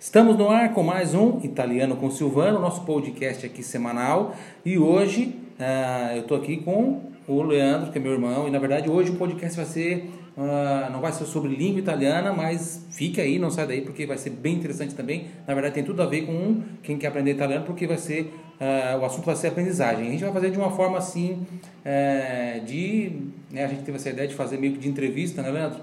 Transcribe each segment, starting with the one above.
Estamos no ar com mais um Italiano com Silvano, nosso podcast aqui semanal. E hoje uh, eu estou aqui com o Leandro, que é meu irmão. E na verdade hoje o podcast vai ser, uh, não vai ser sobre língua italiana, mas fique aí, não sai daí, porque vai ser bem interessante também. Na verdade tem tudo a ver com quem quer aprender italiano, porque vai ser, uh, o assunto vai ser aprendizagem. A gente vai fazer de uma forma assim, de, né, a gente teve essa ideia de fazer meio que de entrevista, né Leandro?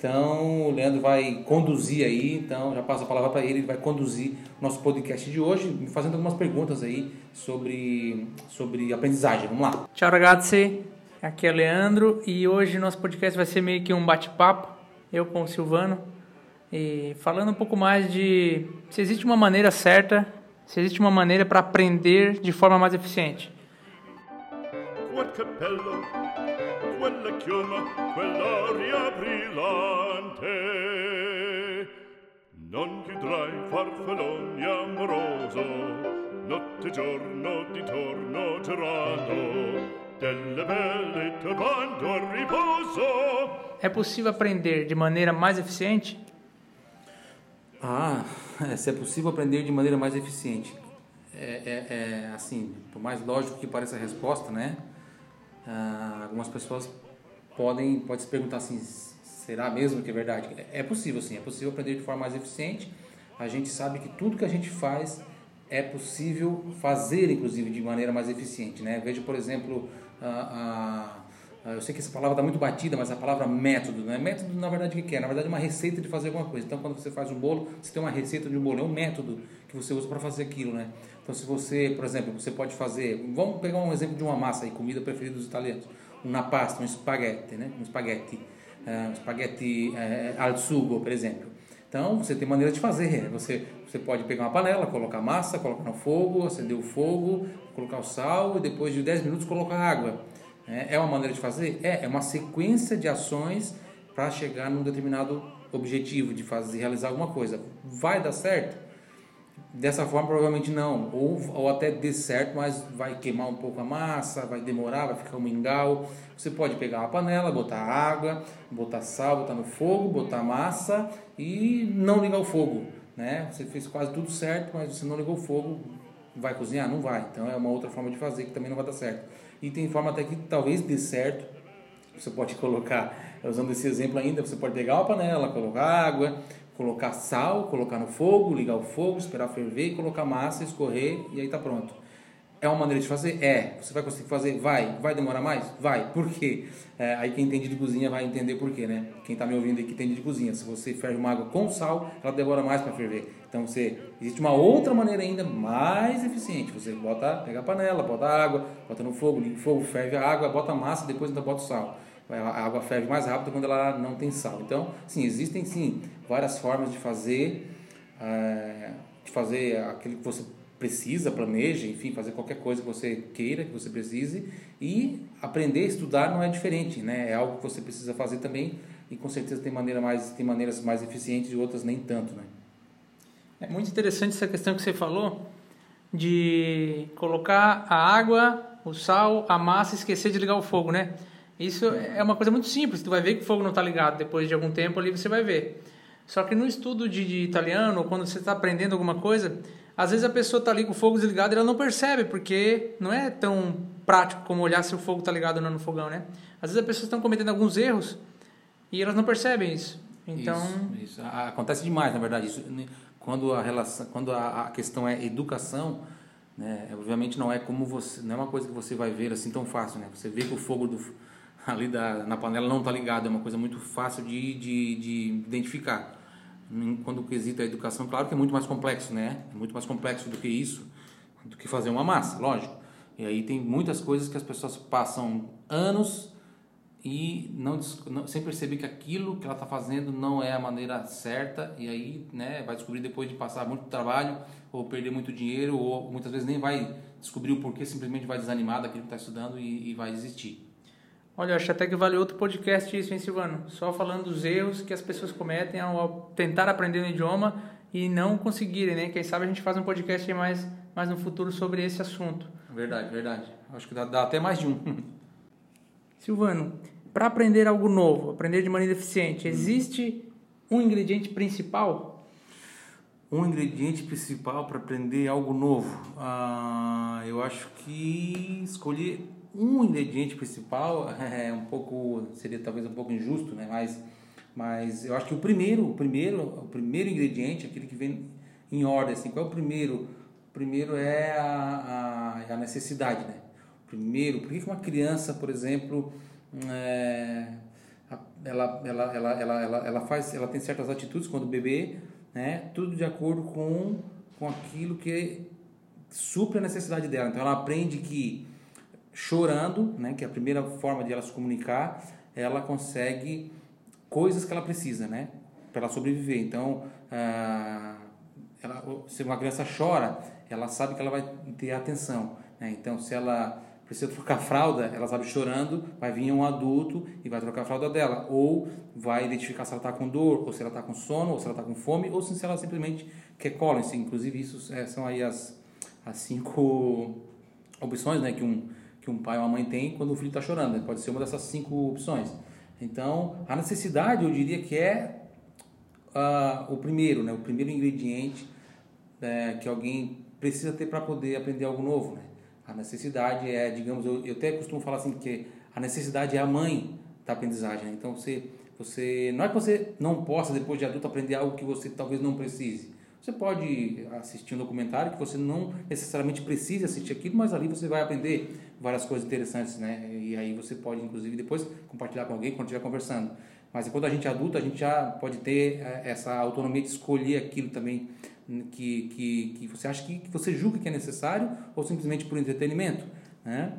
Então, o Leandro vai conduzir aí, então já passo a palavra para ele, ele vai conduzir o nosso podcast de hoje, me fazendo algumas perguntas aí sobre, sobre aprendizagem. Vamos lá. Tchau, ragazzi. Aqui é o Leandro e hoje nosso podcast vai ser meio que um bate-papo, eu com o Silvano, e falando um pouco mais de se existe uma maneira certa, se existe uma maneira para aprender de forma mais eficiente. Quella chioma, quell'aria brillante. Non chiudrai farfalloni amoroso, notte e giorno di torno girando, delle belle turbando a riposo. É possível aprender de maneira mais eficiente? Ah, se é possível aprender de maneira mais eficiente. É, é, é assim, por mais lógico que pareça a resposta, né? Ah, algumas pessoas podem pode se perguntar assim, será mesmo que é verdade? É, possível sim, é possível aprender de forma mais eficiente. A gente sabe que tudo que a gente faz é possível fazer, inclusive, de maneira mais eficiente. Né? Veja, por exemplo, a, eu sei que essa palavra está muito batida, mas a palavra método. Né? Método, na verdade, o que é? Na verdade, é uma receita de fazer alguma coisa. Então, quando você faz um bolo, você tem uma receita de um bolo. É um método que você usa para fazer aquilo. Né? Então, se você, por exemplo, você pode fazer... Vamos pegar um exemplo de uma massa, aí, comida preferida dos italianos. Uma pasta, um espaguete, né? um espaguete, um espaguete uh, al sugo, por exemplo. Então, você tem maneira de fazer. Você, você pode pegar uma panela, colocar massa, colocar no fogo, acender o fogo, colocar o sal e depois de 10 minutos colocar água. É, é uma maneira de fazer? É, é uma sequência de ações para chegar num determinado objetivo, de fazer, realizar alguma coisa. Vai dar certo? Dessa forma, provavelmente não. Ou, ou até dê certo, mas vai queimar um pouco a massa, vai demorar, vai ficar um mingau. Você pode pegar uma panela, botar água, botar sal, botar no fogo, botar massa e não ligar o fogo. Né? Você fez quase tudo certo, mas você não ligou o fogo, vai cozinhar? Não vai. Então é uma outra forma de fazer que também não vai dar certo. E tem forma até que talvez dê certo. Você pode colocar, usando esse exemplo ainda, você pode pegar uma panela, colocar água, colocar sal, colocar no fogo, ligar o fogo, esperar ferver e colocar massa, escorrer e aí tá pronto. É uma maneira de fazer? É. Você vai conseguir fazer? Vai. Vai demorar mais? Vai. Por quê? É, aí quem entende de cozinha vai entender por quê, né? Quem está me ouvindo aí que entende de cozinha. Se você ferve uma água com sal, ela demora mais para ferver. Então você existe uma outra maneira ainda mais eficiente. Você bota, pega a panela, bota a água, bota no fogo, liga o fogo, ferve a água, bota a massa, depois ainda bota o sal. A água ferve mais rápido quando ela não tem sal. Então, sim, existem sim várias formas de fazer, é, de fazer aquilo que você precisa, planeja, enfim, fazer qualquer coisa que você queira, que você precise. E aprender estudar não é diferente, né? É algo que você precisa fazer também e com certeza tem, maneira mais, tem maneiras mais eficientes e outras nem tanto, né? É muito interessante essa questão que você falou de colocar a água, o sal, a massa e esquecer de ligar o fogo, né? Isso é uma coisa muito simples. Tu vai ver que o fogo não está ligado depois de algum tempo ali você vai ver. Só que no estudo de, de italiano, quando você está aprendendo alguma coisa, às vezes a pessoa está ali com o fogo desligado e ela não percebe, porque não é tão prático como olhar se o fogo está ligado ou não no fogão, né? Às vezes as pessoas estão cometendo alguns erros e elas não percebem isso. Então isso, isso. acontece demais, na verdade. Isso, né, quando a relação, quando a, a questão é educação, né? Obviamente não é como você, não é uma coisa que você vai ver assim tão fácil, né? Você vê que o fogo do, ali da, na panela não está ligado, é uma coisa muito fácil de, de, de identificar quando o quesito é a educação, claro que é muito mais complexo, né? É muito mais complexo do que isso, do que fazer uma massa, lógico. E aí tem muitas coisas que as pessoas passam anos e não, não sem perceber que aquilo que ela está fazendo não é a maneira certa e aí né vai descobrir depois de passar muito trabalho ou perder muito dinheiro ou muitas vezes nem vai descobrir o porquê simplesmente vai desanimar daquilo que está estudando e, e vai desistir Olha, acho até que vale outro podcast isso, hein, Silvano? Só falando dos erros que as pessoas cometem ao tentar aprender um idioma e não conseguirem, né? Quem sabe a gente faz um podcast mais, mais no futuro sobre esse assunto. Verdade, verdade. Acho que dá, dá até mais de um. Silvano, para aprender algo novo, aprender de maneira eficiente, existe um ingrediente principal? Um ingrediente principal para aprender algo novo. Ah, eu acho que escolher um ingrediente principal é um pouco seria talvez um pouco injusto, né? Mas mas eu acho que o primeiro, o primeiro, o primeiro ingrediente, aquele que vem em ordem, assim, qual é o primeiro? O primeiro é a, a, é a necessidade, né? Primeiro, por que uma criança, por exemplo, é, ela, ela, ela, ela, ela, ela, faz, ela tem certas atitudes quando bebê, né? Tudo de acordo com, com aquilo que supre a necessidade dela. Então ela aprende que chorando, né? Que é a primeira forma de ela se comunicar, ela consegue coisas que ela precisa, né? Para ela sobreviver. Então, ah, ela, se uma criança chora, ela sabe que ela vai ter atenção. Né? Então, se ela precisa trocar fralda, ela sabe chorando, vai vir um adulto e vai trocar a fralda dela. Ou vai identificar se ela está com dor, ou se ela está com sono, ou se ela está com fome, ou se ela simplesmente quer colo. Inclusive, isso é, são aí as, as cinco opções né, que, um, que um pai ou uma mãe tem quando o filho está chorando. Né? Pode ser uma dessas cinco opções. Então, a necessidade, eu diria que é uh, o primeiro, né? o primeiro ingrediente uh, que alguém precisa ter para poder aprender algo novo. Né? A necessidade é, digamos, eu, eu até costumo falar assim que a necessidade é a mãe da aprendizagem. Né? Então, você, você não é que você não possa, depois de adulto, aprender algo que você talvez não precise. Você pode assistir um documentário que você não necessariamente precisa assistir aquilo, mas ali você vai aprender várias coisas interessantes, né? E aí você pode, inclusive, depois compartilhar com alguém quando estiver conversando. Mas quando a gente é adulto, a gente já pode ter eh, essa autonomia de escolher aquilo também que, que, que você acha que, que você julga que é necessário ou simplesmente por entretenimento, né?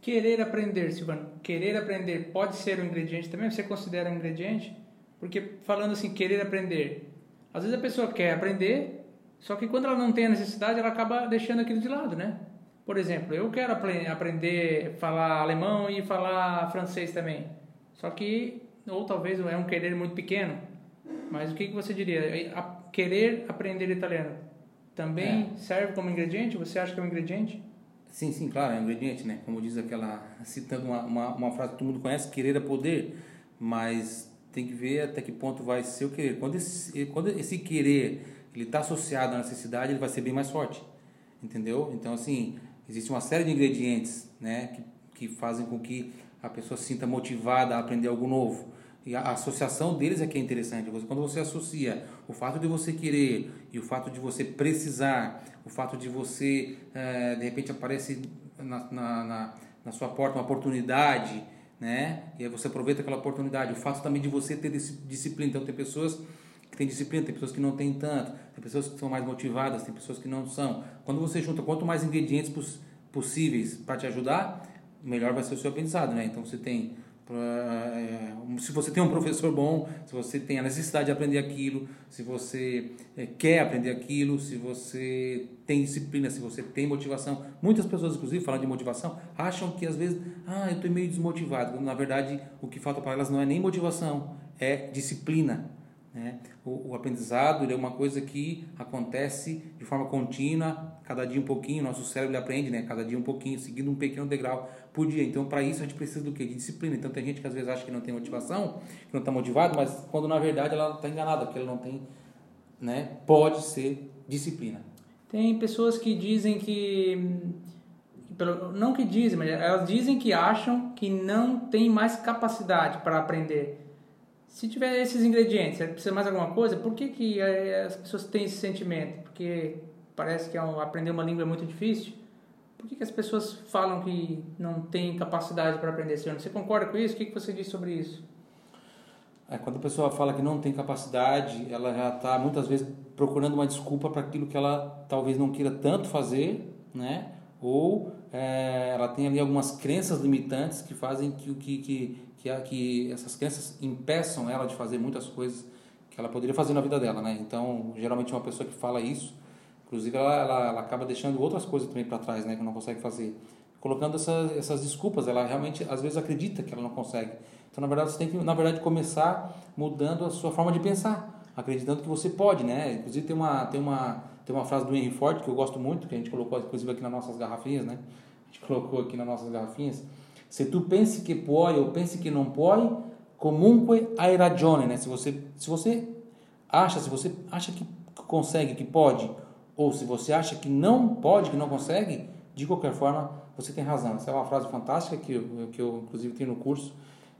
Querer aprender, Silvano, querer aprender pode ser um ingrediente também? Você considera um ingrediente? Porque falando assim, querer aprender, às vezes a pessoa quer aprender, só que quando ela não tem a necessidade, ela acaba deixando aquilo de lado, né? Por exemplo, eu quero aprender a falar alemão e falar francês também. Só que, ou talvez é um querer muito pequeno. Mas o que, que você diria? A querer aprender italiano também é. serve como ingrediente? Você acha que é um ingrediente? Sim, sim, claro, é um ingrediente, né? Como diz aquela, citando uma, uma, uma frase que todo mundo conhece, querer é poder, mas tem que ver até que ponto vai ser o querer. Quando esse, quando esse querer ele está associado à necessidade, ele vai ser bem mais forte, entendeu? Então, assim, existe uma série de ingredientes, né, que, que fazem com que a pessoa se sinta motivada a aprender algo novo. E a associação deles é que é interessante. Quando você associa o fato de você querer e o fato de você precisar, o fato de você, é, de repente, aparece na, na, na, na sua porta uma oportunidade né? E aí você aproveita aquela oportunidade. O fato também de você ter disciplina. Então tem pessoas que têm disciplina, tem pessoas que não têm tanto, tem pessoas que são mais motivadas, tem pessoas que não são. Quando você junta quanto mais ingredientes possíveis para te ajudar, melhor vai ser o seu aprendizado, né? Então você tem é, se você tem um professor bom, se você tem a necessidade de aprender aquilo, se você é, quer aprender aquilo, se você tem disciplina, se você tem motivação. Muitas pessoas, inclusive, falando de motivação, acham que às vezes, ah, eu estou meio desmotivado. Na verdade, o que falta para elas não é nem motivação, é disciplina. Né? O, o, aprendizado é uma coisa que acontece de forma contínua, cada dia um pouquinho, nosso cérebro aprende, né? cada dia um pouquinho, seguindo um pequeno degrau por dia. Então, para isso, a gente precisa do quê? De disciplina. Então, tem gente que às vezes acha que não tem motivação, que não está motivado, mas quando na verdade ela está enganada, porque ela não tem, né? pode ser disciplina. Tem pessoas que dizem que não que dizem, mas elas dizem que acham que não tem mais capacidade para aprender. Se tiver esses ingredientes, precisa mais alguma coisa, por que, que eh, as pessoas têm esse sentimento? Porque parece que é aprender uma língua é muito difícil. Por que, que as pessoas falam que não têm capacidade para aprender esse Você concorda com isso? O que, que você diz sobre isso? É, quando a pessoa fala que não tem capacidade, ela já está muitas vezes procurando uma desculpa para aquilo que ela talvez não queira tanto fazer, né? Ou é, ela tem ali algumas crenças limitantes que fazem que, que, que, que, que essas crenças impeçam ela de fazer muitas coisas que ela poderia fazer na vida dela, né? Então, geralmente uma pessoa que fala isso, inclusive ela, ela, ela acaba deixando outras coisas também para trás, né? Que não consegue fazer. Colocando essas, essas desculpas, ela realmente às vezes acredita que ela não consegue. Então, na verdade, você tem que, na verdade, começar mudando a sua forma de pensar, acreditando que você pode, né? Inclusive tem uma tem uma tem uma frase do Henry Ford que eu gosto muito, que a gente colocou inclusive aqui nas nossas garrafinhas, né? A gente colocou aqui nas nossas garrafinhas se tu pensi que pode ou pensi que não pode, comunque hai ragione, né? Se você, se você acha, se você acha que consegue, que pode, ou se você acha que não pode, que não consegue, de qualquer forma, você tem razão. Essa é uma frase fantástica que eu, que eu inclusive tenho no curso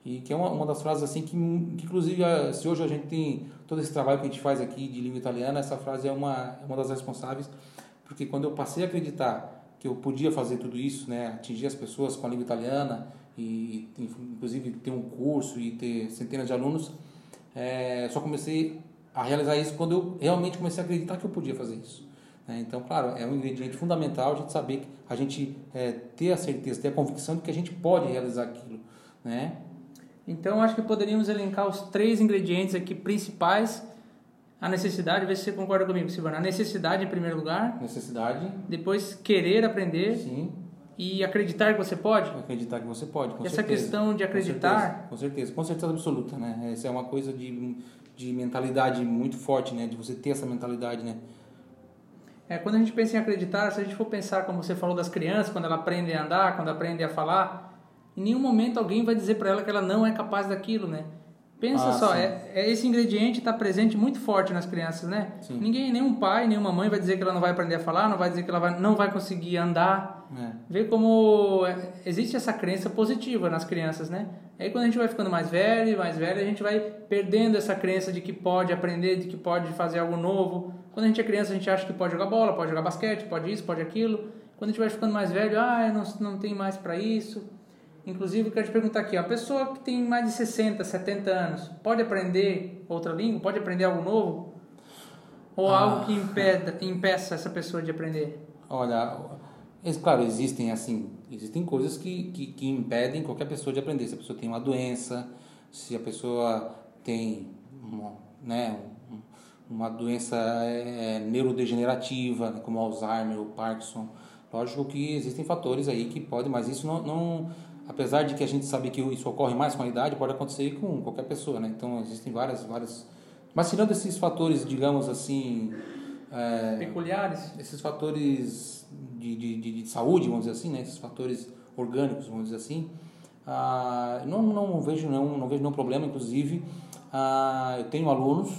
e que é uma, uma das frases assim que, que inclusive se hoje a gente tem todo esse trabalho que a gente faz aqui de língua italiana, essa frase é uma, é uma das responsáveis, porque quando eu passei a acreditar que eu podia fazer tudo isso, né, atingir as pessoas com a língua italiana e inclusive ter um curso e ter centenas de alunos, é, só comecei a realizar isso quando eu realmente comecei a acreditar que eu podia fazer isso. Né? Então, claro, é um ingrediente fundamental a gente saber, a gente é, ter a certeza, ter a convicção de que a gente pode realizar aquilo, né? Então, acho que poderíamos elencar os três ingredientes aqui principais. A necessidade, ver se você concorda comigo, Silvana. A necessidade em primeiro lugar. Necessidade. Depois, querer aprender. Sim. E acreditar que você pode. Acreditar que você pode, com Essa certeza. questão de acreditar. Com certeza, com certeza, com certeza absoluta, né? Essa é uma coisa de, de mentalidade muito forte, né? De você ter essa mentalidade, né? É, quando a gente pensa em acreditar, se a gente for pensar, como você falou das crianças, quando ela aprende a andar, quando aprende a falar, em nenhum momento alguém vai dizer para ela que ela não é capaz daquilo, né? Pensa Ah, só, é, é esse ingrediente está presente muito forte nas crianças, né? Sim. Ninguém, nenhum pai, nenhuma mãe vai dizer que ela não vai aprender a falar, não vai dizer que ela vai, não vai conseguir andar. É. Vê como é, existe essa crença positiva nas crianças, né? Aí quando a gente vai ficando mais velho, mais velho, a gente vai perdendo essa crença de que pode aprender, de que pode fazer algo novo. Quando a gente é criança, a gente acha que pode jogar bola, pode jogar basquete, pode isso, pode aquilo. Quando a gente vai ficando mais velho, ah, eu não, não tem mais para isso. Inclusive, eu quero te perguntar aqui, a pessoa que tem mais de 60, 70 anos, pode aprender outra língua? Pode aprender algo novo? Ou Ah. algo que impeda, impeça essa pessoa de aprender? Olha, claro, existem assim, existem coisas que, que, que impedem qualquer pessoa de aprender. Se a pessoa tem uma doença, se a pessoa tem uma, né, um- uma doença é, neurodegenerativa, né, como Alzheimer ou Parkinson, lógico que existem fatores aí que podem, mas isso não, não apesar de que a gente sabe que isso ocorre mais com a idade, pode acontecer com qualquer pessoa, né? Então existem várias, várias, mas tirando esses fatores, digamos assim, é, Peculiares? esses fatores de, de, de, de saúde, vamos dizer assim, né? esses fatores orgânicos, vamos dizer assim, ah, não, não vejo não, não vejo nenhum problema, inclusive ah, eu tenho alunos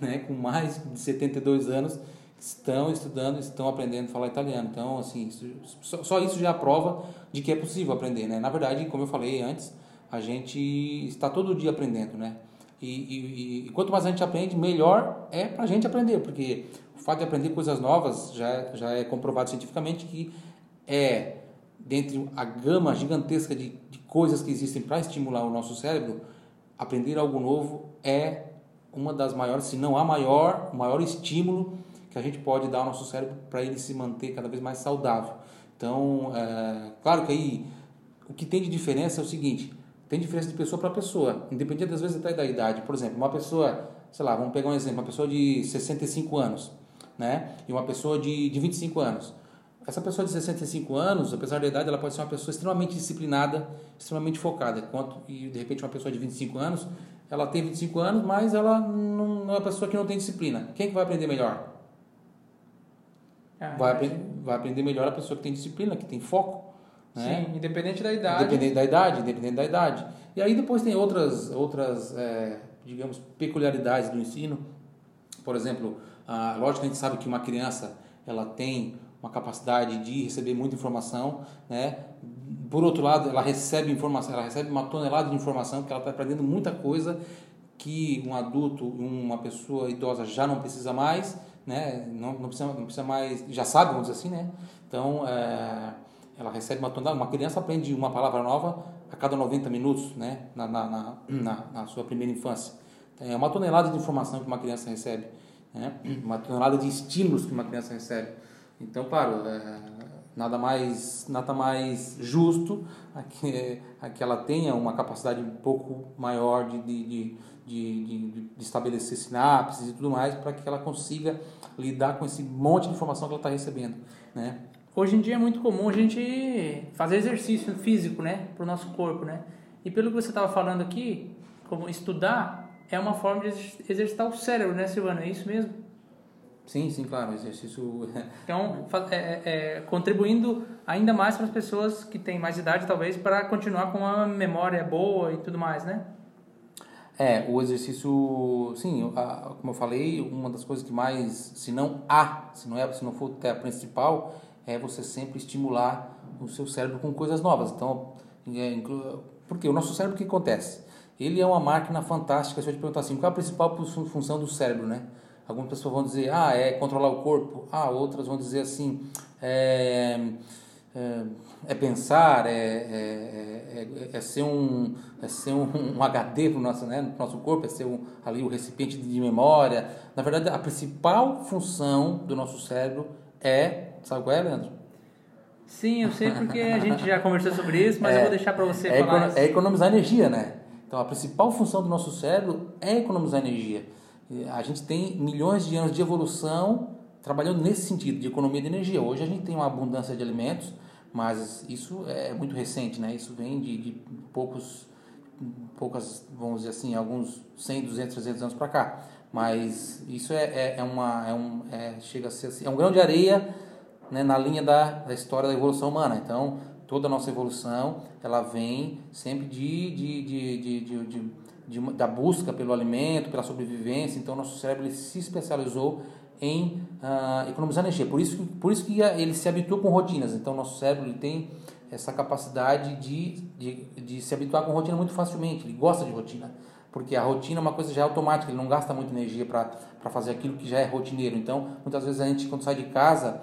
né, com mais de 72 anos estão estudando, estão aprendendo a falar italiano. Então, assim, isso- só, só isso já é prova de que é possível aprender, né? Na verdade, como eu falei antes, a gente está todo dia aprendendo, né? E, e, e quanto mais a gente aprende, melhor é para a gente aprender, porque o fato de aprender coisas novas já, já é comprovado cientificamente que é, dentre a gama gigantesca de, de coisas que existem para estimular o nosso cérebro, aprender algo novo é uma das maiores, se não a maior, o maior estímulo que a gente pode dar ao nosso cérebro para ele se manter cada vez mais saudável. Então, é, claro que aí o que tem de diferença é o seguinte: tem diferença de pessoa para pessoa, independente das vezes até da idade. Por exemplo, uma pessoa, sei lá, vamos pegar um exemplo, uma pessoa de 65 anos, né? E uma pessoa de, de 25 anos. Essa pessoa de 65 anos, apesar da idade, ela pode ser uma pessoa extremamente disciplinada, extremamente focada. Enquanto, e de repente uma pessoa de 25 anos, ela tem 25 anos, mas ela não não é uma pessoa que não tem disciplina. Quem é que vai aprender melhor? Ah, Vai, imagina. apre- vai aprender melhor a pessoa que tem disciplina, que tem foco. Né? Sim, independente da idade. Independente da idade, independente da idade. E aí depois tem outras, outras é, digamos, peculiaridades do ensino. Por exemplo, a, lógico que a gente sabe que uma criança ela tem uma capacidade de receber muita informação, né? Por outro lado, ela recebe informação, ela recebe uma tonelada de informação, porque ela está aprendendo muita coisa que um adulto, uma pessoa idosa já não precisa mais, né? Não, não precisa, não precisa mais, já sabe, vamos dizer assim, né? Então, é, ela recebe uma tonelada. Uma criança aprende uma palavra nova a cada 90 minutos, né? Na, na, na, na, na sua primeira infância. É uma tonelada de informação que uma criança recebe, né? Uma tonelada de estímulos que uma criança recebe. Então, claro, é, nada mais nada mais justo a que, a que ela tenha uma capacidade um pouco maior de, de, de, de, de, estabelecer sinapses e tudo mais para que ela consiga lidar com esse monte de informação que ela está recebendo, né? Hoje em dia é muito comum a gente fazer exercício físico, né, para o nosso corpo, né? E pelo que você estava falando aqui, como estudar é uma forma de exer- exercitar o cérebro, né, Silvana? É isso mesmo? Sim, sim, claro, exercício Então, é, é, é, contribuindo ainda mais para as pessoas que têm mais idade, talvez, para continuar com uma memória boa e tudo mais, né? É, o exercício, sim, a, como eu falei, uma das coisas que mais, se não a, se não é, se não for até a principal, é você sempre estimular o seu cérebro com coisas novas. Então, é, porque o nosso cérebro o que acontece? Ele é uma máquina fantástica. Se eu te perguntar assim, qual é a principal função do cérebro, né? Algumas pessoas vão dizer, ah, é controlar o corpo. Ah, outras vão dizer assim, é, é, é pensar, é, é, é, é, ser um, é ser um, um HD para o nosso, né, nosso corpo, é ser um, ali o recipiente de memória. Na verdade, a principal função do nosso cérebro é, sabe qual é, Leandro? Sim, eu sei porque a gente já conversou sobre isso, mas eu vou deixar para você é falar. É economizar energia, né? Então, a principal função do nosso cérebro é economizar energia. A gente tem milhões de anos de evolução trabalhando nesse sentido, de economia de energia. Hoje a gente tem uma abundância de alimentos, mas isso é muito recente, né? Isso vem de, de poucos, poucas, vamos dizer assim, alguns 100, 200, 300 anos para cá. Mas isso é, é, é uma, é um, é, chega a ser assim, é um grão de areia né, na linha da, da história da evolução humana. Então, toda a nossa evolução, ela vem sempre de, de, de, de, de, de, da busca pelo alimento, pela sobrevivência. Então, nosso cérebro se especializou em uh, economizar energia. Por isso, por isso que ele se habitua com rotinas. Então, nosso cérebro ele tem essa capacidade de, de, de se habituar com rotina muito facilmente. Ele gosta de rotina. Porque a rotina é uma coisa já automática, ele não gasta muita energia para fazer aquilo que já é rotineiro. Então, muitas vezes a gente, quando sai de casa,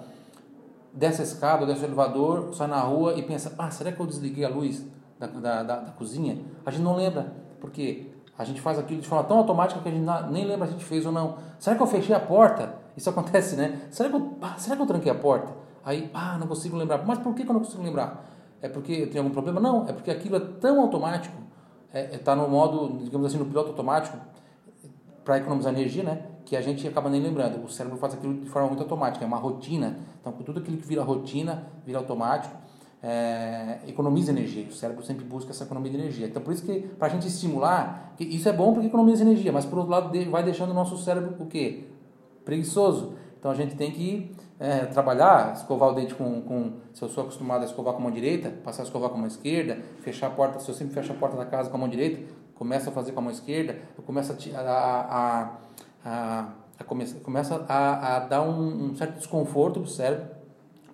desce a escada, desce o elevador, sai na rua e pensa: ah, será que eu desliguei a luz da, da, da, da cozinha? A gente não lembra. Porque a gente faz aquilo de forma tão automática que a gente nem lembra se a gente fez ou não. Será que eu fechei a porta? Isso acontece, né? Será que eu, ah, será que eu tranquei a porta? Aí, ah, não consigo lembrar. Mas por que, eu não consigo lembrar? É porque eu tenho algum problema? Não, é porque aquilo é tão automático, está é, é, tá no modo, digamos assim, no piloto automático, para economizar energia, né? Que a gente acaba nem lembrando. O cérebro faz aquilo de forma muito automática, é uma rotina. Então, tudo aquilo que vira rotina, vira automático, é, economiza energia. O cérebro sempre busca essa economia de energia. Então, por isso que, para a gente estimular, isso é bom porque economiza energia, mas por outro lado, vai deixando o nosso cérebro o quê? preguiçoso. Então a gente tem que é, trabalhar, escovar o dente com, com. Se eu sou acostumado a escovar com a mão direita, passar a escovar com a mão esquerda, fechar a porta. Se eu sempre fecho a porta da casa com a mão direita, começo a fazer com a mão esquerda, eu começo a, a, a, a, a começa, começa a, a dar um, um certo desconforto para o cérebro,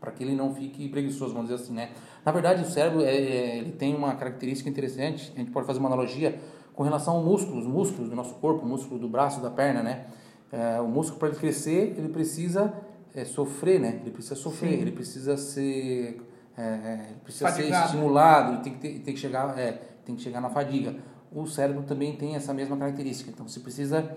para que ele não fique preguiçoso, vamos dizer assim, né? Na verdade, o cérebro é, é, ele tem uma característica interessante, a gente pode fazer uma analogia com relação ao músculo, os músculos do nosso corpo, o músculo do braço, da perna, né? É, o músculo para ele crescer, ele precisa é, sofrer, né? Ele precisa sofrer, Sim. ele precisa ser, é, ele precisa ser estimulado, ele tem que, ter, tem que chegar, é, tem que chegar na fadiga. O cérebro também tem essa mesma característica. Então você precisa,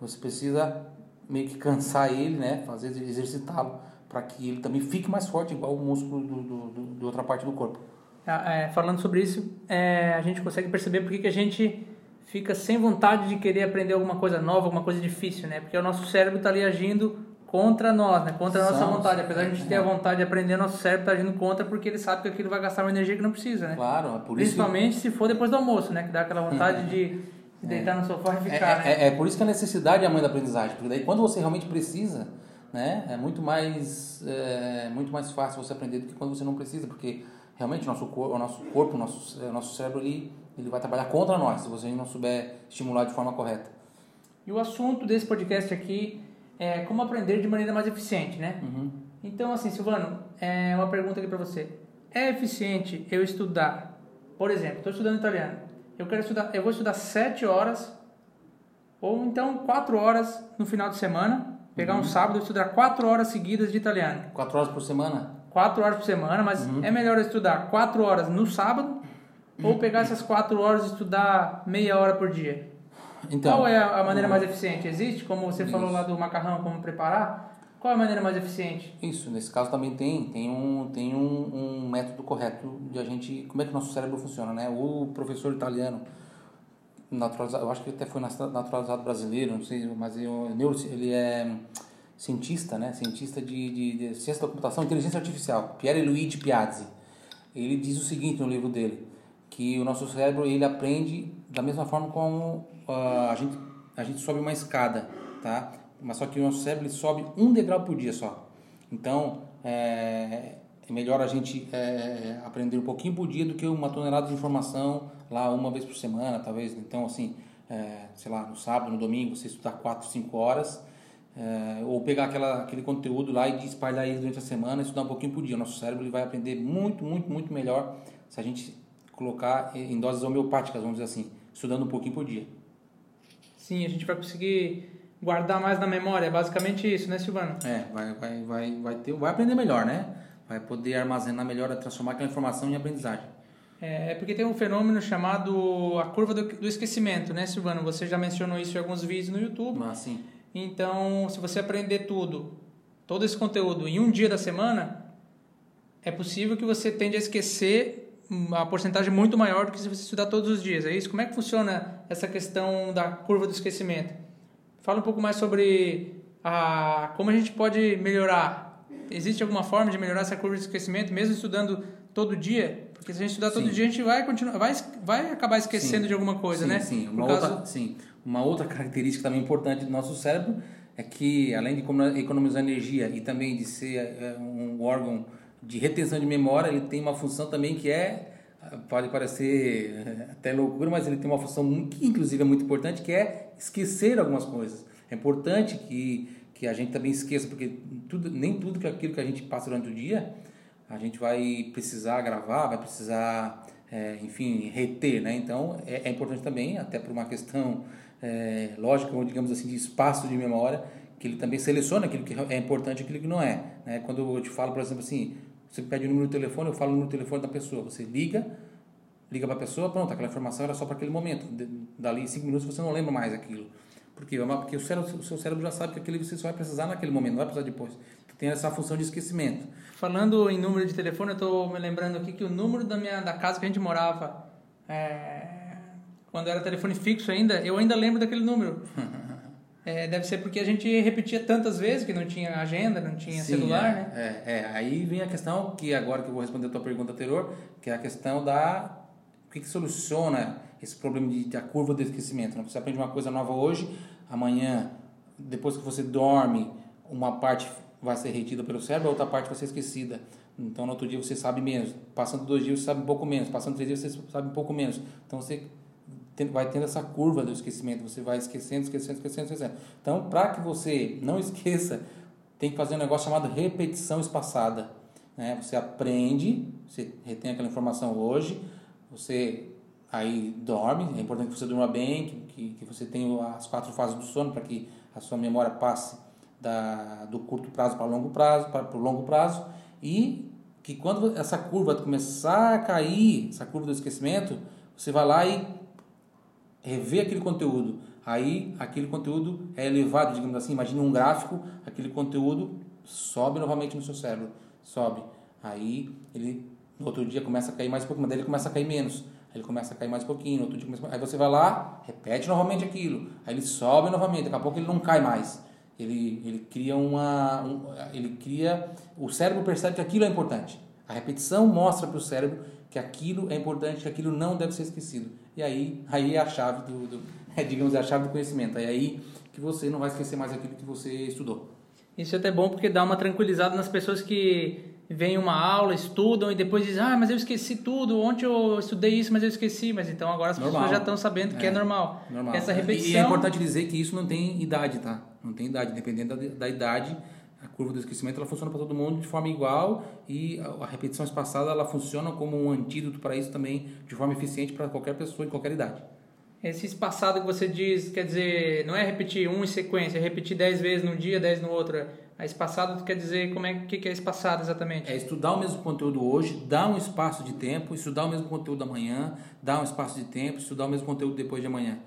você precisa meio que cansar ele, né? Fazer exercitá-lo para que ele também fique mais forte, igual o músculo do, do, do, do outra parte do corpo. Ah, é, falando sobre isso, é, a gente consegue perceber porque que a gente fica sem vontade de querer aprender alguma coisa nova, alguma coisa difícil, né? Porque o nosso cérebro está ali agindo contra nós, né? Contra a nossa São, vontade. Apesar de a gente ter a vontade de aprender, nosso cérebro está agindo contra porque ele sabe que aquilo vai gastar uma energia que não precisa, né? Claro, é por Principalmente isso... se for depois do almoço, né? Que dá aquela vontade de, de deitar é. no sofá e ficar, é, né? É, é, por isso que a necessidade é a mãe da aprendizagem. Porque daí quando você realmente precisa, né? É muito mais, é, muito mais fácil você aprender do que quando você não precisa. Porque realmente o nosso, cor, o nosso corpo, o nosso, o nosso cérebro ali ele vai trabalhar contra nós se você não souber estimular de forma correta. E o assunto desse podcast aqui é como aprender de maneira mais eficiente, né? Uhum. Então, assim, Silvano, é uma pergunta aqui para você. É eficiente eu estudar, por exemplo, estou estudando italiano, eu quero estudar, eu vou estudar sete horas ou então quatro horas no final de semana, pegar uhum. um sábado e estudar quatro horas seguidas de italiano. Quatro horas por semana? Quatro horas por semana, mas uhum. é melhor estudar quatro horas no sábado ou pegar essas quatro horas e estudar meia hora por dia? Então, Qual é a maneira mais eficiente? Existe? Como você isso. falou lá do macarrão, como preparar? Qual é a maneira mais eficiente? Isso, nesse caso também tem, tem, um, tem um, um método correto de a gente. Como é que o nosso cérebro funciona, né? O professor italiano, naturalizado, eu acho que até foi naturalizado brasileiro, não sei, mas eu, ele é cientista, né? Cientista de, de, de ciência da computação inteligência artificial, Piero Luigi Piazzi. Ele diz o seguinte no livro dele: que o nosso cérebro ele aprende da mesma forma como uh, a, gente, a gente sobe uma escada, tá? Mas só que o nosso cérebro ele sobe um degrau por dia só. Então, é, é melhor a gente é, aprender um pouquinho por dia do que uma tonelada de informação lá uma vez por semana, talvez. Então, assim, é, sei lá, no sábado, no domingo, você estudar 4, 5 horas, é, ou pegar aquela, aquele conteúdo lá e espalhar ele durante a semana, estudar um pouquinho por dia. O nosso cérebro ele vai aprender muito, muito, muito melhor se a gente colocar em doses homeopáticas, vamos dizer assim, estudando um pouquinho por dia. Sim, a gente vai conseguir guardar mais na memória, é basicamente isso, né, Silvano? É, vai, vai, vai, vai, ter, vai aprender melhor, né? Vai poder armazenar melhor, transformar aquela informação em aprendizagem. É, é porque tem um fenômeno chamado a curva do, do, esquecimento, né, Silvano? Você já mencionou isso em alguns vídeos no YouTube. Mas, sim. Então, se você aprender tudo, todo esse conteúdo em um dia da semana, é possível que você tende a esquecer uma porcentagem muito maior do que se você estudar todos os dias. É isso? Como é que funciona essa questão da curva do esquecimento? Fala um pouco mais sobre a, como a gente pode melhorar. Existe alguma forma de melhorar essa curva de esquecimento, mesmo estudando todo dia? Porque se a gente estudar todo sim. dia, a gente vai, continuar, vai, vai acabar esquecendo sim. de alguma coisa, sim, né? Sim, uma, causa... outra, sim. Uma outra característica também importante do nosso cérebro é que, além de economizar energia e também de ser é, um órgão de retenção de memória, ele tem uma função também que é pode parecer eh, até loucura, mas ele tem uma função que inclusive é muito importante, que é esquecer algumas coisas. É importante que, que a gente também esqueça, porque tudo, nem tudo que aquilo que a gente passa durante o dia, a gente vai precisar gravar, vai precisar, é, enfim, reter, né? Então, é, é, importante também, até por uma questão é, lógica, ou digamos assim, de espaço de memória, que ele também seleciona aquilo que é importante e aquilo que não é. Né? Quando eu te falo, por exemplo, assim, você pede o número do telefone, eu falo o número do telefone da pessoa. Você liga, liga para a pessoa, pronto, aquela informação era só para aquele momento. Dali cinco minutos você não lembra mais aquilo. Por quê? Porque o, cérebro, o seu cérebro já sabe que aquilo você só vai precisar naquele momento, não vai precisar depois. Então, tem essa função de esquecimento. Falando em número de telefone, eu estou me lembrando aqui que o número da minha da casa que a gente morava, é, quando era telefone fixo ainda, eu ainda lembro daquele número. É, deve ser porque a gente repetia tantas vezes que não tinha agenda, não tinha Sim, celular, é, né? É, é, aí vem a questão que agora que eu vou responder a tua pergunta anterior, que é a questão da o que, que soluciona esse problema de, da curva do esquecimento. Né? Você aprende uma coisa nova hoje, amanhã, depois que você dorme, uma parte vai ser retida pelo cérebro, a outra parte vai ser esquecida. Então, no outro dia você sabe menos. Passando dois dias você sabe um pouco menos. Passando três dias você sabe um pouco menos. Então, você vai tendo essa curva do esquecimento, você vai esquecendo, esquecendo, esquecendo, esquecendo. Então, para que você não esqueça, tem que fazer um negócio chamado repetição espaçada. Né? Você aprende, você retém aquela informação hoje, você aí dorme, é importante que você durma bem, que, que, você tenha as quatro fases do sono para que a sua memória passe da, do curto prazo para longo prazo, para o longo prazo, e que quando essa curva começar a cair, essa curva do esquecimento, você vai lá e rever aquele conteúdo. Aí aquele conteúdo é elevado, digamos assim, imagine um gráfico, aquele conteúdo sobe novamente no seu cérebro, sobe. Aí ele no outro dia começa a cair mais um pouco, mas daí ele começa a cair menos. Ele começa a cair mais um pouquinho, outro dia começa aí você vai lá, repete novamente aquilo. Aí ele sobe novamente, daqui a pouco ele não cai mais. Ele, ele cria uma um, ele cria o cérebro percebe que aquilo é importante. A repetição mostra para o cérebro que aquilo é importante, que aquilo não deve ser esquecido. E aí, aí é a chave do, do é, digamos, é a chave do conhecimento. É aí que você não vai esquecer mais aquilo que você estudou. Isso é até bom porque dá uma tranquilizada nas pessoas que vêm uma aula, estudam e depois dizem, ah, mas eu esqueci tudo, ontem eu estudei isso, mas eu esqueci. Mas então agora as normal. pessoas já estão sabendo que é, é normal. normal. Essa repetição... E é importante dizer que isso não tem idade, tá? Não tem idade. Dependendo da, da idade, a curva do esquecimento ela funciona para todo mundo de forma igual e a repetição espaçada ela funciona como um antídoto para isso também de forma eficiente para qualquer pessoa em qualquer idade. Esse espaçado que você diz, quer dizer, não é repetir um em sequência, é repetir 10 vezes num dia, 10 no outro. A espaçado quer dizer como é que é espaçado exatamente? É estudar o mesmo conteúdo hoje, dar um espaço de tempo, estudar o mesmo conteúdo amanhã, dar um espaço de tempo, estudar o mesmo conteúdo depois de amanhã.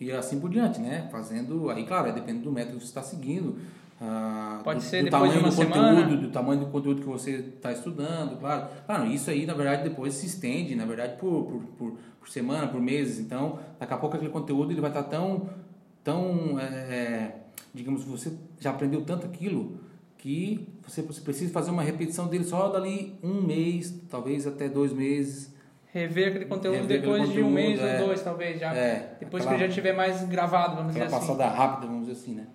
E assim por diante, né? Fazendo, aí claro, depende do método que você está seguindo. Ah, Pode do, ser do depois de uma do semana. conteúdo, do tamanho do conteúdo que você está estudando, claro. Claro, isso aí na verdade depois se estende, na verdade por, por, por, por semana, por meses. Então, daqui a pouco aquele conteúdo ele vai estar tá tão, tão, é, é, digamos, você já aprendeu tanto aquilo que você, precisa fazer uma repetição dele só dali um mês, talvez até dois meses. Rever aquele conteúdo Rever depois aquele conteúdo, de um mês é, ou dois, talvez já. É, depois aquela, que já tiver mais gravado, vamos dizer assim. passada rápida, vamos dizer assim, né?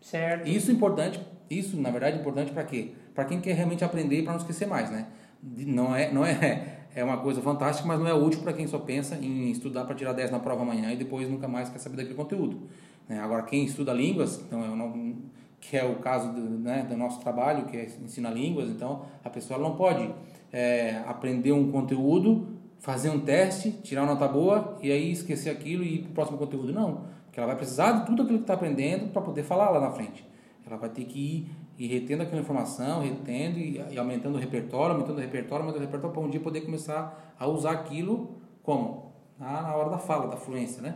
Certo. Isso é importante, isso na verdade é importante para quê? Para quem quer realmente aprender e para não esquecer mais, né? Não é, não é, é uma coisa fantástica, mas não é útil para quem só pensa em estudar para tirar 10 na prova amanhã e depois nunca mais quer saber daquele conteúdo. Né? Agora, quem estuda línguas, então é que é o caso do, né, do nosso trabalho, que é ensinar línguas, então a pessoa não pode é, aprender um conteúdo, fazer um teste, tirar uma nota boa e aí esquecer aquilo e ir para o próximo conteúdo. Não, porque ela vai precisar de tudo aquilo que está aprendendo para poder falar lá na frente. Ela vai ter que ir e retendo aquela informação, retendo e, e aumentando o repertório, aumentando o repertório, aumentando o repertório para um dia poder começar a usar aquilo como? Na, na hora da fala, da fluência, né?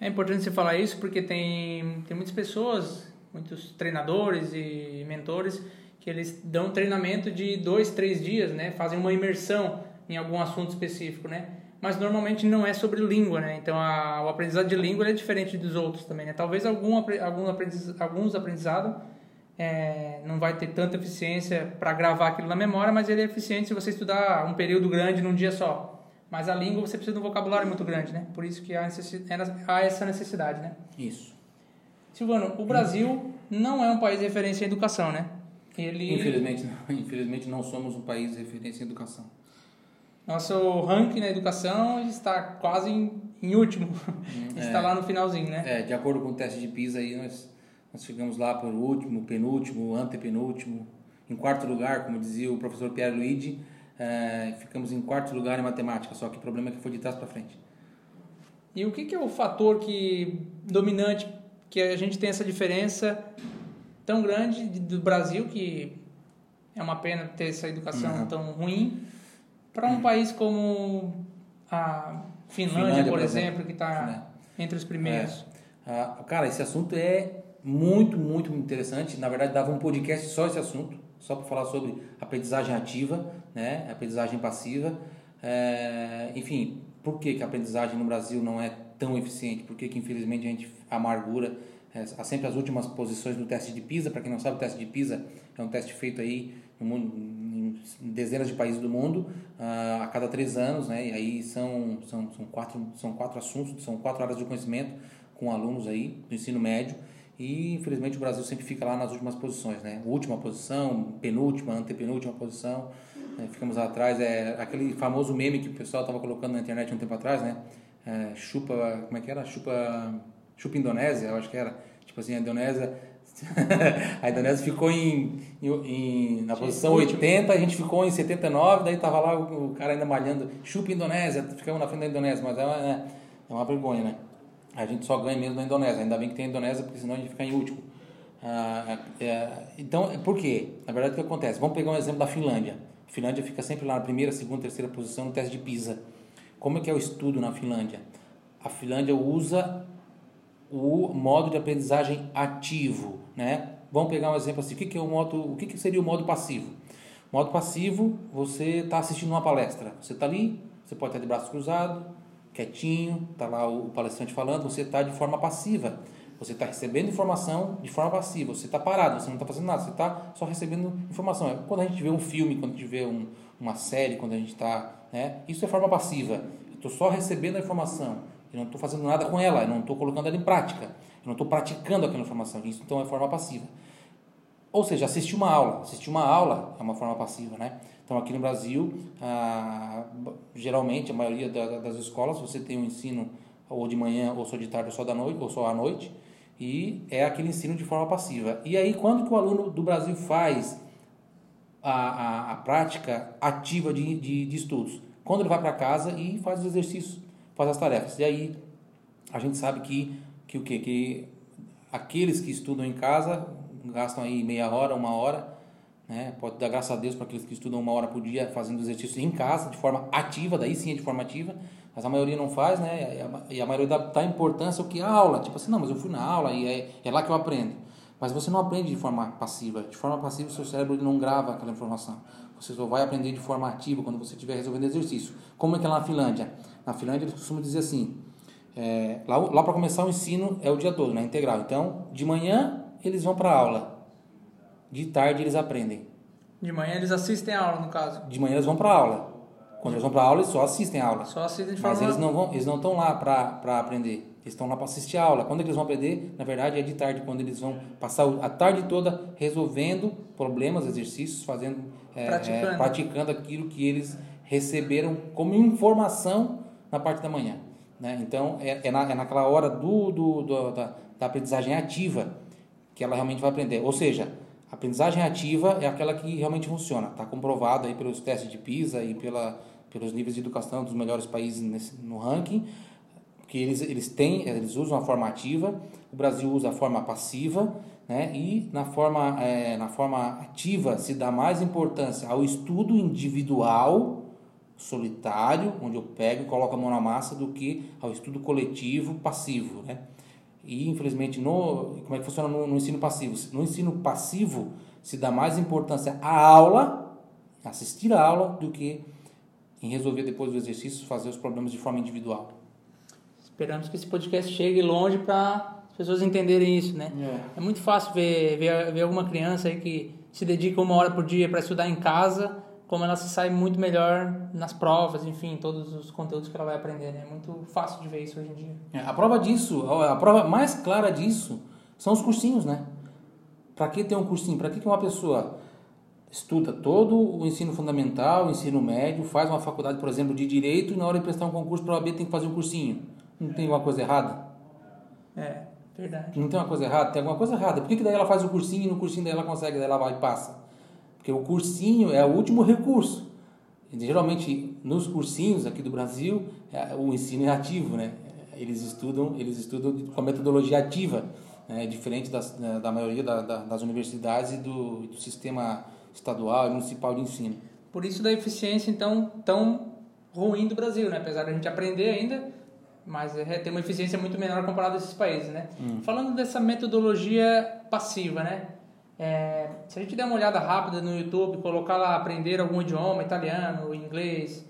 É importante você falar isso porque tem, tem muitas pessoas, muitos treinadores e mentores que eles dão treinamento de dois, três dias, né? Fazem uma imersão em algum assunto específico, né? Mas normalmente não é sobre língua, né? Então a, o aprendizado de língua é diferente dos outros também, né? Talvez algum, algum aprendiz, alguns aprendizados é, não vai ter tanta eficiência para gravar aquilo na memória, mas ele é eficiente se você estudar um período grande num dia só. Mas a língua você precisa de um vocabulário muito grande, né? Por isso que há, há essa necessidade, né? Isso. Silvano, o Brasil não é um país de referência em educação, né? Ele... Infelizmente, não, infelizmente não somos um país de referência em educação. Nosso ranking na educação está quase em, em último. Hum, está é, lá no finalzinho, né? É, de acordo com o teste de PISA aí, nós nós chegamos lá por último, penúltimo, antepenúltimo, em quarto lugar, como dizia o professor Pierre Luigi, é, ficamos em quarto lugar em matemática, só que o problema é que foi de trás para frente. E o que, que, é o fator que dominante que a gente tem essa diferença tão grande do Brasil, que é uma pena ter essa educação uhum. tão ruim, para um uhum. país como a Finlândia, Finlândia por, exemplo, exemplo, que está entre os primeiros? É. Ah, cara, esse assunto é muito, muito interessante. Na verdade, dava um podcast só esse assunto, só para falar sobre aprendizagem ativa, né? aprendizagem passiva. É, enfim, por que, que a aprendizagem no Brasil não é tão eficiente? Por que, que infelizmente a gente amargura é, há sempre as últimas posições do teste de PISA? Para quem não sabe, o teste de PISA é um teste feito aí no mundo, em dezenas de países do mundo uh, a cada três anos, né? E aí são, são, são, quatro, são quatro assuntos, são quatro áreas de conhecimento com alunos aí do ensino médio e infelizmente o Brasil sempre fica lá nas últimas posições, né? Última posição, penúltima, antepenúltima posição, né? ficamos atrás. É aquele famoso meme que o pessoal estava colocando na internet um tempo atrás, né? É, chupa, como é que era? Chupa, chupa Indonésia, eu acho que era. Tipo assim, a Indonésia a Indonésia ficou em, em, em na posição 80, a gente ficou em 79, daí tava lá o, o cara ainda malhando, chupa Indonésia, ficamos na frente da Indonésia, mas é uma, é, é uma vergonha, né? A gente só ganha mesmo na Indonésia. Ainda bem que tem a Indonésia, porque senão a gente fica em último. Ah, é, então, por quê? Na verdade, o que acontece? Vamos pegar um exemplo da Finlândia. A Finlândia fica sempre lá na primeira, segunda, terceira posição no teste de PISA. Como é que é o estudo na Finlândia? A Finlândia usa o modo de aprendizagem ativo, né? Vamos pegar um exemplo assim. O que, que é o modo? O que, que seria o modo passivo? Modo passivo, você está assistindo uma palestra. Você está ali, você pode estar de braços cruzados, quietinho, está lá o palestrante falando, você está de forma passiva. Você está recebendo informação de forma passiva. Você está parado, você não está fazendo nada, você está só recebendo informação. É quando a gente vê um filme, quando a gente vê um, uma série, quando a gente está. Né, isso é forma passiva. Eu estou só recebendo a informação. Eu não estou fazendo nada com ela, eu não estou colocando ela em prática. Eu não estou praticando aquela informação. Isso então é forma passiva. Ou seja, assistir uma aula. Assistir uma aula é uma forma passiva, né? Então, aqui no Brasil, ah, geralmente, a maioria da, das escolas, você tem um ensino ou de manhã, ou só de tarde, ou só da noite, ou só à noite, e é aquele ensino de forma passiva. E aí, quando que o aluno do Brasil faz a, a, a prática ativa de, de, de estudos? Quando ele vai para casa e faz os exercícios, faz as tarefas. E aí, a gente sabe que, que o quê? Que aqueles que estudam em casa gastam aí meia hora, uma hora, né? Pode dar graças a Deus para aqueles que estudam uma hora por dia fazendo exercício em casa, de forma ativa, daí sim é de forma ativa, mas a maioria não faz, né? E a, maioria dá, dá importância ao que a aula, tipo assim, não, mas eu fui na aula e é, é lá que eu aprendo. Mas você não aprende de forma passiva. De forma passiva, o seu cérebro não grava aquela informação. Você só vai aprender de forma ativa quando você estiver resolvendo exercício. Como é que é lá na Finlândia? Na Finlândia, eles costumam dizer assim: é, lá, lá para começar o ensino é o dia todo, né? Integral. Então, de manhã, eles vão para aula de tarde eles aprendem. De manhã eles assistem a aula, no caso? De manhã eles vão para aula. Quando eles vão para aula, eles só assistem a aula. Só assistem de forma... Mas eles não vão, eles não estão lá para aprender. Eles estão lá para assistir a aula. Quando eles vão aprender, na verdade, é de tarde, quando eles vão passar a tarde toda resolvendo problemas, exercícios, fazendo, é, praticando. É, praticando aquilo que eles receberam como informação na parte da manhã. Né? Então, é, é, na, é naquela hora do, do, do da, da aprendizagem ativa que ela realmente vai aprender. Ou seja, a aprendizagem ativa é aquela que realmente funciona. Está comprovado aí pelos testes de PISA e pela, pelos níveis de educação dos melhores países nesse, no ranking, que eles, eles têm, eles usam a forma ativa, o Brasil usa a forma passiva, né? e na forma, é, na forma ativa se dá mais importância ao estudo individual, solitário, onde eu pego e coloco a mão na massa, do que ao estudo coletivo passivo. Né? E infelizmente, no, como é que funciona no, no ensino passivo? No ensino passivo se dá mais importância à aula, assistir a aula, do que em resolver depois do exercício fazer os problemas de forma individual. Esperamos que esse podcast chegue longe para as pessoas entenderem isso, né? É, é muito fácil ver, ver, ver alguma criança aí que se dedica uma hora por dia para estudar em casa como ela se sai muito melhor nas provas, enfim, todos os conteúdos que ela vai aprender. Né? É muito fácil de ver isso hoje em dia. É, a prova disso, a prova mais clara disso, são os cursinhos, né? Para que ter um cursinho? Para que uma pessoa estuda todo o ensino fundamental, o ensino médio, faz uma faculdade, por exemplo, de direito e na hora de prestar um concurso para a OAB tem que fazer um cursinho? Não tem alguma coisa errada? É, verdade. Não tem uma coisa errada? Tem alguma coisa errada. Por que, que daí ela faz o cursinho e no cursinho daí ela consegue, daí ela vai e passa? Porque o cursinho é o último recurso. geralmente, nos cursinhos aqui do Brasil, é, o ensino é ativo, né? Eles estudam, eles estudam com a metodologia ativa, né? diferente das, da maioria da, da, das universidades e do, do sistema estadual e municipal de ensino. Por isso da eficiência, então, tão ruim do Brasil, né? Apesar de a gente aprender ainda, mas é, tem uma eficiência muito menor comparado a esses países, né? Hum. Falando dessa metodologia passiva, né? É, se a gente der uma olhada rápida no YouTube, colocar lá aprender algum idioma, italiano, inglês,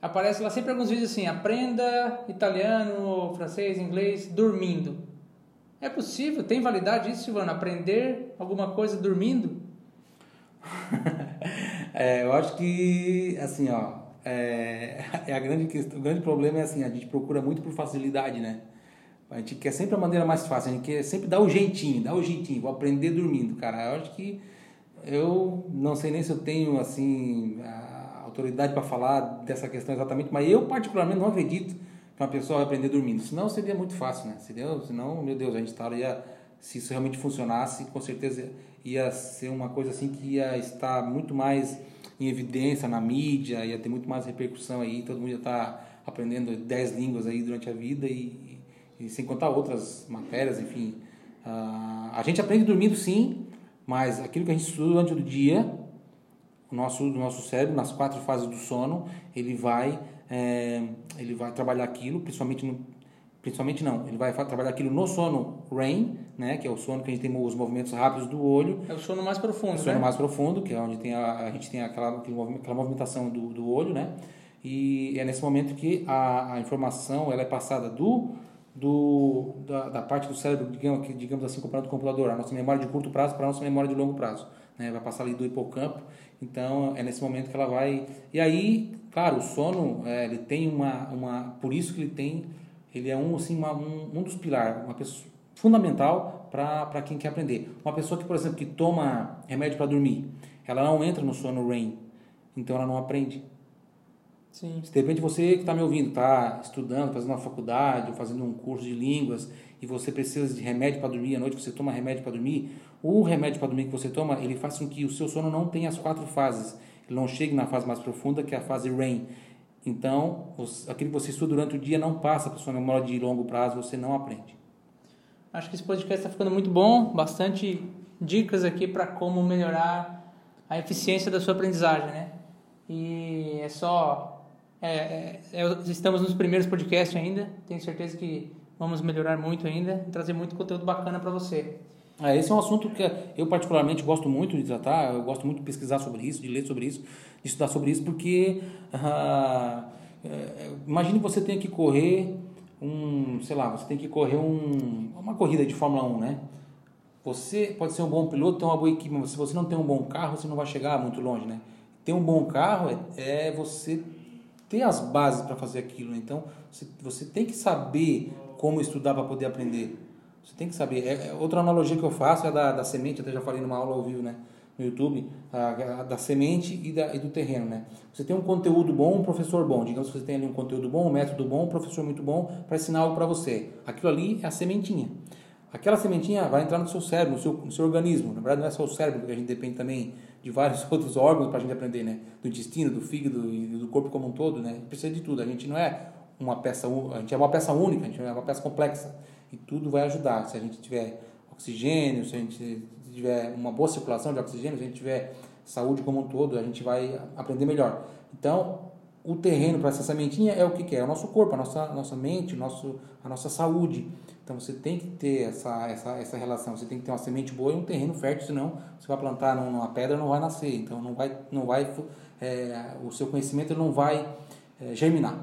aparece lá sempre alguns vídeos assim, aprenda italiano, francês, inglês, dormindo. É possível? Tem validade isso, Silvano? Aprender alguma coisa dormindo? é, eu acho que, assim, ó, é, é a grande questão, o grande problema é assim, a gente procura muito por facilidade, né? A gente quer sempre a maneira mais fácil, a gente quer sempre dar o jeitinho, dar o jeitinho, vou aprender dormindo, cara. Eu acho que eu não sei nem se eu tenho assim a autoridade para falar dessa questão exatamente, mas eu particularmente não acredito que uma pessoa vai aprender dormindo. Senão seria muito fácil, né? Senão, senão meu Deus, a gente estaria se isso realmente funcionasse, com certeza ia ser uma coisa assim que ia estar muito mais em evidência na mídia, ia ter muito mais repercussão aí, todo mundo ia estar aprendendo 10 línguas aí durante a vida e e sem contar outras matérias, enfim. Uh, a gente aprende dormindo sim, mas aquilo que a gente estuda durante o dia, o nosso, o nosso cérebro, nas quatro fases do sono, ele vai, é, ele vai trabalhar aquilo, principalmente no, principalmente não, ele vai trabalhar aquilo no sono REM, né, que é o sono que a gente tem os movimentos rápidos do olho. É o sono mais profundo, o sono né? mais profundo, que é onde tem a, a gente tem aquela, aquela movimentação do, do olho, né? E é nesse momento que a, a informação ela é passada do do, da, da, parte do cérebro, digamos, digamos assim, comparado com o computador, a nossa memória de curto prazo para a nossa memória de longo prazo. Né? Vai passar ali do hipocampo, então é nesse momento que ela vai. E aí, claro, o sono, é, ele tem uma, uma. Por isso que ele tem. Ele é um, assim, uma, um, um dos pilares, uma pessoa fundamental para quem quer aprender. Uma pessoa que, por exemplo, que toma remédio para dormir, ela não entra no sono REM, então ela não aprende. Sim. Se de repente você que está me ouvindo, está estudando, fazendo uma faculdade, ou fazendo um curso de línguas, e você precisa de remédio para dormir à noite, você toma remédio para dormir, o remédio para dormir que você toma, ele faz com que o seu sono não tenha as quatro fases. Ele não chegue na fase mais profunda, que é a fase REM. Então, aquilo que você estuda durante o dia não passa para sua memória de longo prazo, você não aprende. Acho que esse podcast está ficando muito bom, bastante dicas aqui para como melhorar a eficiência da sua aprendizagem, né? E é só é, é, é, estamos nos primeiros podcasts ainda, tenho certeza que vamos melhorar muito ainda e trazer muito conteúdo bacana para você. É, esse é um assunto que eu particularmente gosto muito de tratar, eu gosto muito de pesquisar sobre isso, de ler sobre isso, de estudar sobre isso, porque uh, imagine você tem que correr um, sei lá, você tem que correr um, uma corrida de Fórmula 1, né? Você pode ser um bom piloto, ter uma boa equipe, mas se você não tem um bom carro, você não vai chegar muito longe, né? Ter um bom carro é, é você ter as bases para fazer aquilo. Né? Então, você, tem que saber como estudar para poder aprender. Você tem que saber. É, é, outra analogia que eu faço é da, da semente, até já falei numa aula ao vivo, né? no YouTube da semente e, da, e, do terreno, né? Você tem um conteúdo bom, um professor bom. Digamos que você tem ali um conteúdo bom, um método bom, um professor muito bom para ensinar algo para você. Aquilo ali é a sementinha. Aquela sementinha vai entrar no seu cérebro, no seu, no seu organismo. Na verdade, não é só o cérebro, porque a gente depende também de vários outros órgãos para a gente aprender, né? Do intestino, do fígado e do corpo como um todo, né? Precisa de tudo. A gente não é uma peça, a gente é uma peça única, a gente é uma peça complexa. E tudo vai ajudar. Se a gente tiver oxigênio, se a gente tiver uma boa circulação de oxigênio, se a gente tiver saúde como um todo, a gente vai aprender melhor. Então, o terreno para essa sementinha é o que, que é? É o nosso corpo, a nossa, a nossa mente, nosso, a nossa saúde. Então você tem que ter essa, essa, essa relação, você tem que ter uma semente boa e um terreno fértil, senão você vai plantar numa pedra não vai nascer, então não vai, não vai é, o seu conhecimento não vai é, germinar.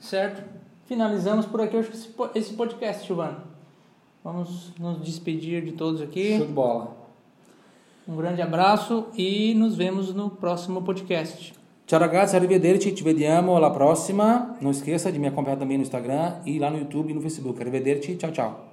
Certo. Finalizamos por aqui esse podcast, Giovanni. Vamos nos despedir de todos aqui. Show de bola. Um grande abraço e nos vemos no próximo podcast. Ciao ragazzi, arrivederci, ci vediamo alla prossima. Non esqueça de me acompanhar também no Instagram e lá no YouTube e no Facebook. Arrivederci, ciao ciao.